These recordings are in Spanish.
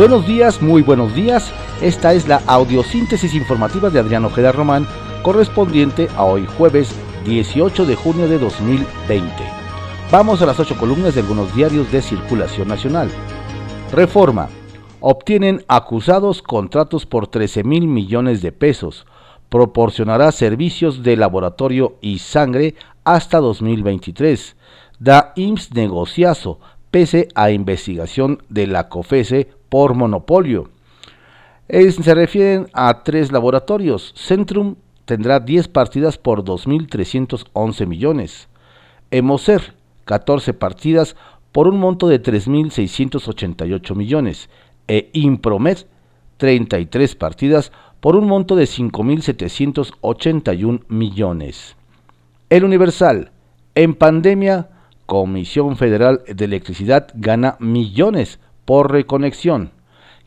Buenos días, muy buenos días. Esta es la audiosíntesis informativa de Adrián Ojeda Román, correspondiente a hoy jueves 18 de junio de 2020. Vamos a las ocho columnas de algunos diarios de circulación nacional. Reforma. Obtienen acusados contratos por 13 mil millones de pesos. Proporcionará servicios de laboratorio y sangre hasta 2023. Da IMSS negociazo pese a investigación de la COFESE por monopolio. se refieren a tres laboratorios. Centrum tendrá 10 partidas por 2.311 millones. Emocer, 14 partidas por un monto de 3.688 millones. E Impromed, 33 partidas por un monto de 5.781 millones. El Universal, en pandemia, Comisión Federal de Electricidad gana millones por reconexión.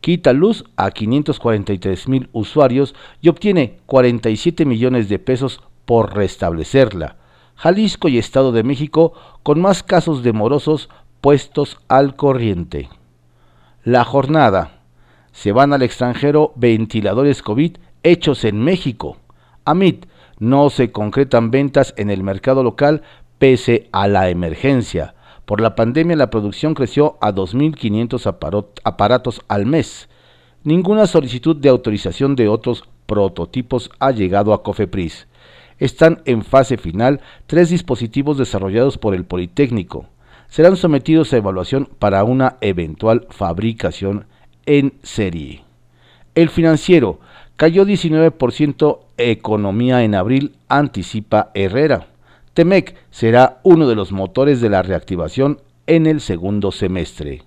Quita luz a 543 mil usuarios y obtiene 47 millones de pesos por restablecerla. Jalisco y Estado de México con más casos de morosos puestos al corriente. La jornada. Se van al extranjero ventiladores COVID hechos en México. AMIT. No se concretan ventas en el mercado local pese a la emergencia. Por la pandemia la producción creció a 2.500 aparatos al mes. Ninguna solicitud de autorización de otros prototipos ha llegado a Cofepris. Están en fase final tres dispositivos desarrollados por el Politécnico. Serán sometidos a evaluación para una eventual fabricación en serie. El financiero cayó 19% economía en abril, anticipa Herrera. Temec será uno de los motores de la reactivación en el segundo semestre.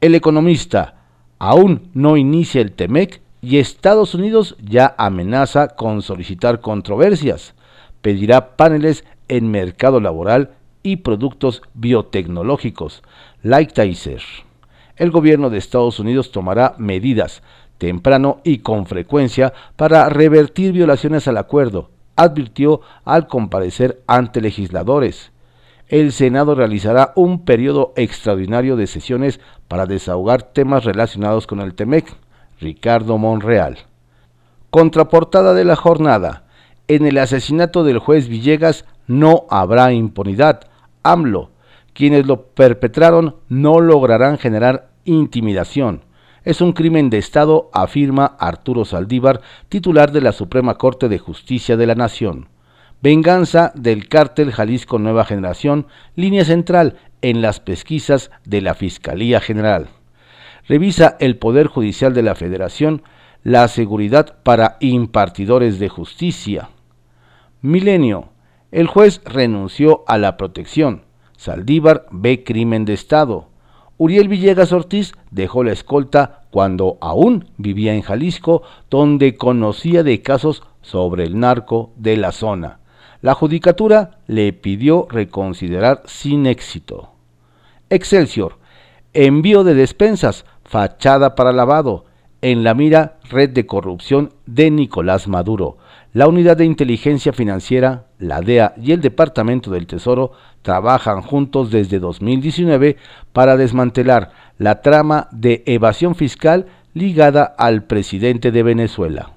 El economista aún no inicia el Temec y Estados Unidos ya amenaza con solicitar controversias. Pedirá paneles en mercado laboral y productos biotecnológicos. Lightizer. El gobierno de Estados Unidos tomará medidas temprano y con frecuencia para revertir violaciones al acuerdo advirtió al comparecer ante legisladores. El Senado realizará un periodo extraordinario de sesiones para desahogar temas relacionados con el TEMEC. Ricardo Monreal. Contraportada de la jornada. En el asesinato del juez Villegas no habrá impunidad. AMLO. Quienes lo perpetraron no lograrán generar intimidación es un crimen de Estado, afirma Arturo Saldívar, titular de la Suprema Corte de Justicia de la Nación. Venganza del cártel Jalisco Nueva Generación, línea central en las pesquisas de la Fiscalía General. Revisa el Poder Judicial de la Federación la seguridad para impartidores de justicia. Milenio. El juez renunció a la protección. Saldívar ve crimen de Estado. Uriel Villegas Ortiz dejó la escolta cuando aún vivía en Jalisco, donde conocía de casos sobre el narco de la zona. La judicatura le pidió reconsiderar sin éxito. Excelsior. Envío de despensas, fachada para lavado. En la mira, red de corrupción de Nicolás Maduro. La Unidad de Inteligencia Financiera, la DEA y el Departamento del Tesoro trabajan juntos desde 2019 para desmantelar la trama de evasión fiscal ligada al presidente de Venezuela.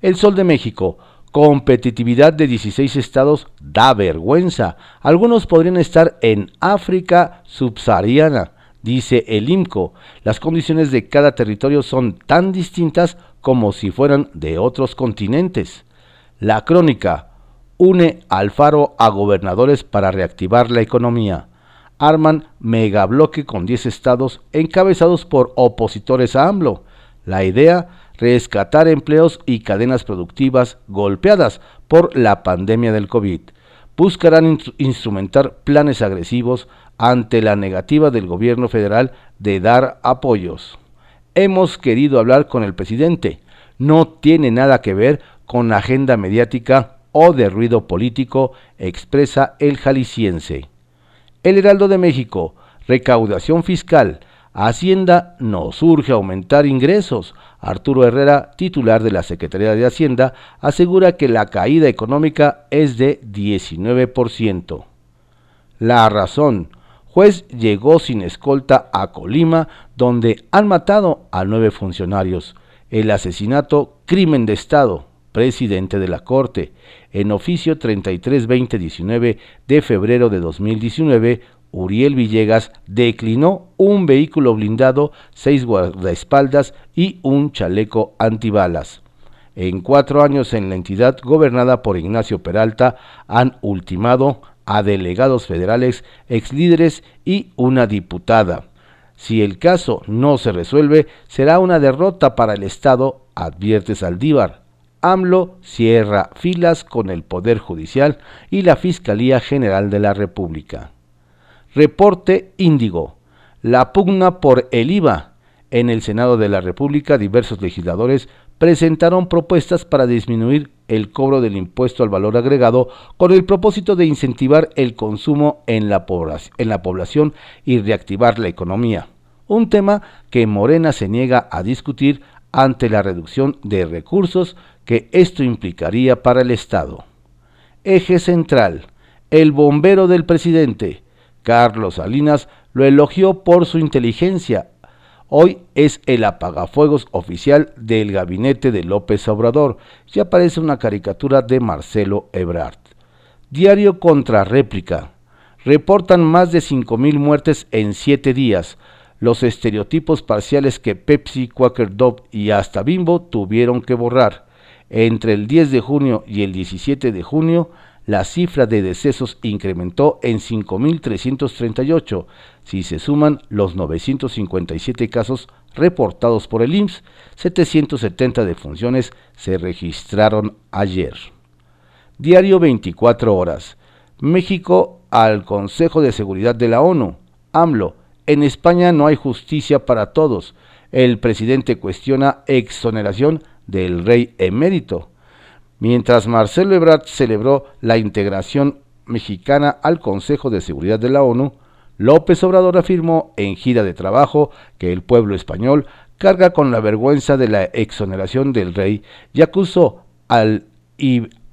El Sol de México, competitividad de 16 estados da vergüenza. Algunos podrían estar en África subsahariana, dice el IMCO. Las condiciones de cada territorio son tan distintas como si fueran de otros continentes. La crónica une Alfaro a gobernadores para reactivar la economía. Arman megabloque con 10 estados encabezados por opositores a AMLO. La idea, rescatar empleos y cadenas productivas golpeadas por la pandemia del COVID. Buscarán instrumentar planes agresivos ante la negativa del gobierno federal de dar apoyos. Hemos querido hablar con el presidente. No tiene nada que ver con agenda mediática o de ruido político, expresa el jalisciense. El Heraldo de México, recaudación fiscal, Hacienda nos urge aumentar ingresos. Arturo Herrera, titular de la Secretaría de Hacienda, asegura que la caída económica es de 19%. La razón, Juez llegó sin escolta a Colima, donde han matado a nueve funcionarios. El asesinato, crimen de Estado, presidente de la Corte. En oficio 33-2019 de febrero de 2019, Uriel Villegas declinó un vehículo blindado, seis guardaespaldas y un chaleco antibalas. En cuatro años en la entidad gobernada por Ignacio Peralta han ultimado a delegados federales, exlíderes y una diputada. Si el caso no se resuelve, será una derrota para el Estado, advierte Saldívar. AMLO cierra filas con el Poder Judicial y la Fiscalía General de la República. Reporte Índigo. La pugna por el IVA. En el Senado de la República, diversos legisladores presentaron propuestas para disminuir el cobro del impuesto al valor agregado con el propósito de incentivar el consumo en la, población y reactivar la economía, un tema que Morena se niega a discutir ante la reducción de recursos que esto implicaría para el Estado. Eje central, el bombero del presidente, Carlos Salinas, lo elogió por su inteligencia Hoy es el apagafuegos oficial del gabinete de López Obrador y aparece una caricatura de Marcelo Ebrard. Diario contra réplica. Reportan más de 5.000 muertes en 7 días. Los estereotipos parciales que Pepsi, Quaker Dove y hasta Bimbo tuvieron que borrar. Entre el 10 de junio y el 17 de junio, la cifra de decesos incrementó en 5.338, si se suman los 957 casos reportados por el IMSS, 770 defunciones se registraron ayer. Diario 24 horas. México al Consejo de Seguridad de la ONU. AMLO. En España no hay justicia para todos. El presidente cuestiona exoneración del rey emérito. Mientras Marcelo Ebrard celebró la integración mexicana al Consejo de Seguridad de la ONU, López Obrador afirmó en gira de trabajo que el pueblo español carga con la vergüenza de la exoneración del rey y acusó al,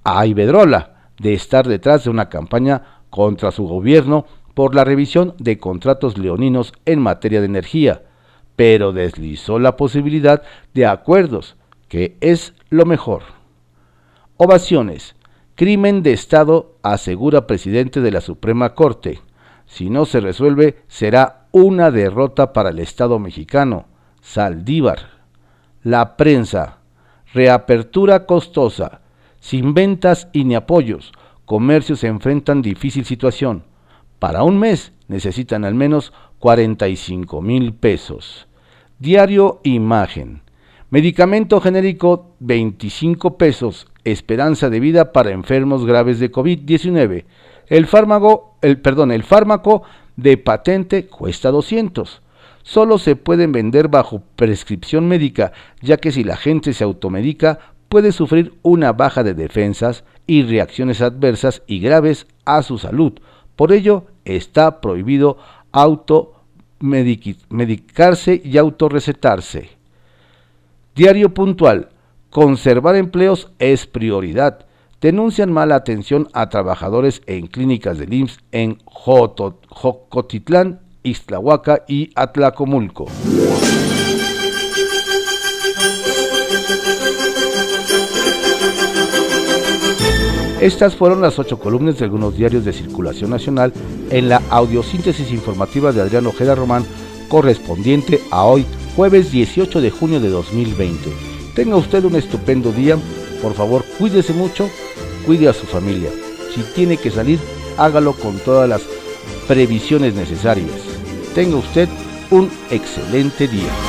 a Ibedrola de estar detrás de una campaña contra su gobierno por la revisión de contratos leoninos en materia de energía, pero deslizó la posibilidad de acuerdos, que es lo mejor. Ovaciones. Crimen de Estado, asegura presidente de la Suprema Corte. Si no se resuelve, será una derrota para el Estado mexicano. Saldívar. La prensa. Reapertura costosa. Sin ventas y ni apoyos. Comercios se enfrentan difícil situación. Para un mes necesitan al menos 45 mil pesos. Diario Imagen. Medicamento genérico 25 pesos esperanza de vida para enfermos graves de COVID-19. El fármaco, el, perdón, el fármaco de patente cuesta 200. Solo se pueden vender bajo prescripción médica, ya que si la gente se automedica puede sufrir una baja de defensas y reacciones adversas y graves a su salud. Por ello, está prohibido automedicarse y autorrecetarse. Diario puntual. Conservar empleos es prioridad. Denuncian mala atención a trabajadores en clínicas del IMSS en Jocotitlán, Ixtlahuaca y Atlacomulco. Estas fueron las ocho columnas de algunos diarios de circulación nacional en la audiosíntesis informativa de Adrián Ojeda Román, correspondiente a hoy, jueves 18 de junio de 2020. Tenga usted un estupendo día. Por favor, cuídese mucho, cuide a su familia. Si tiene que salir, hágalo con todas las previsiones necesarias. Tenga usted un excelente día.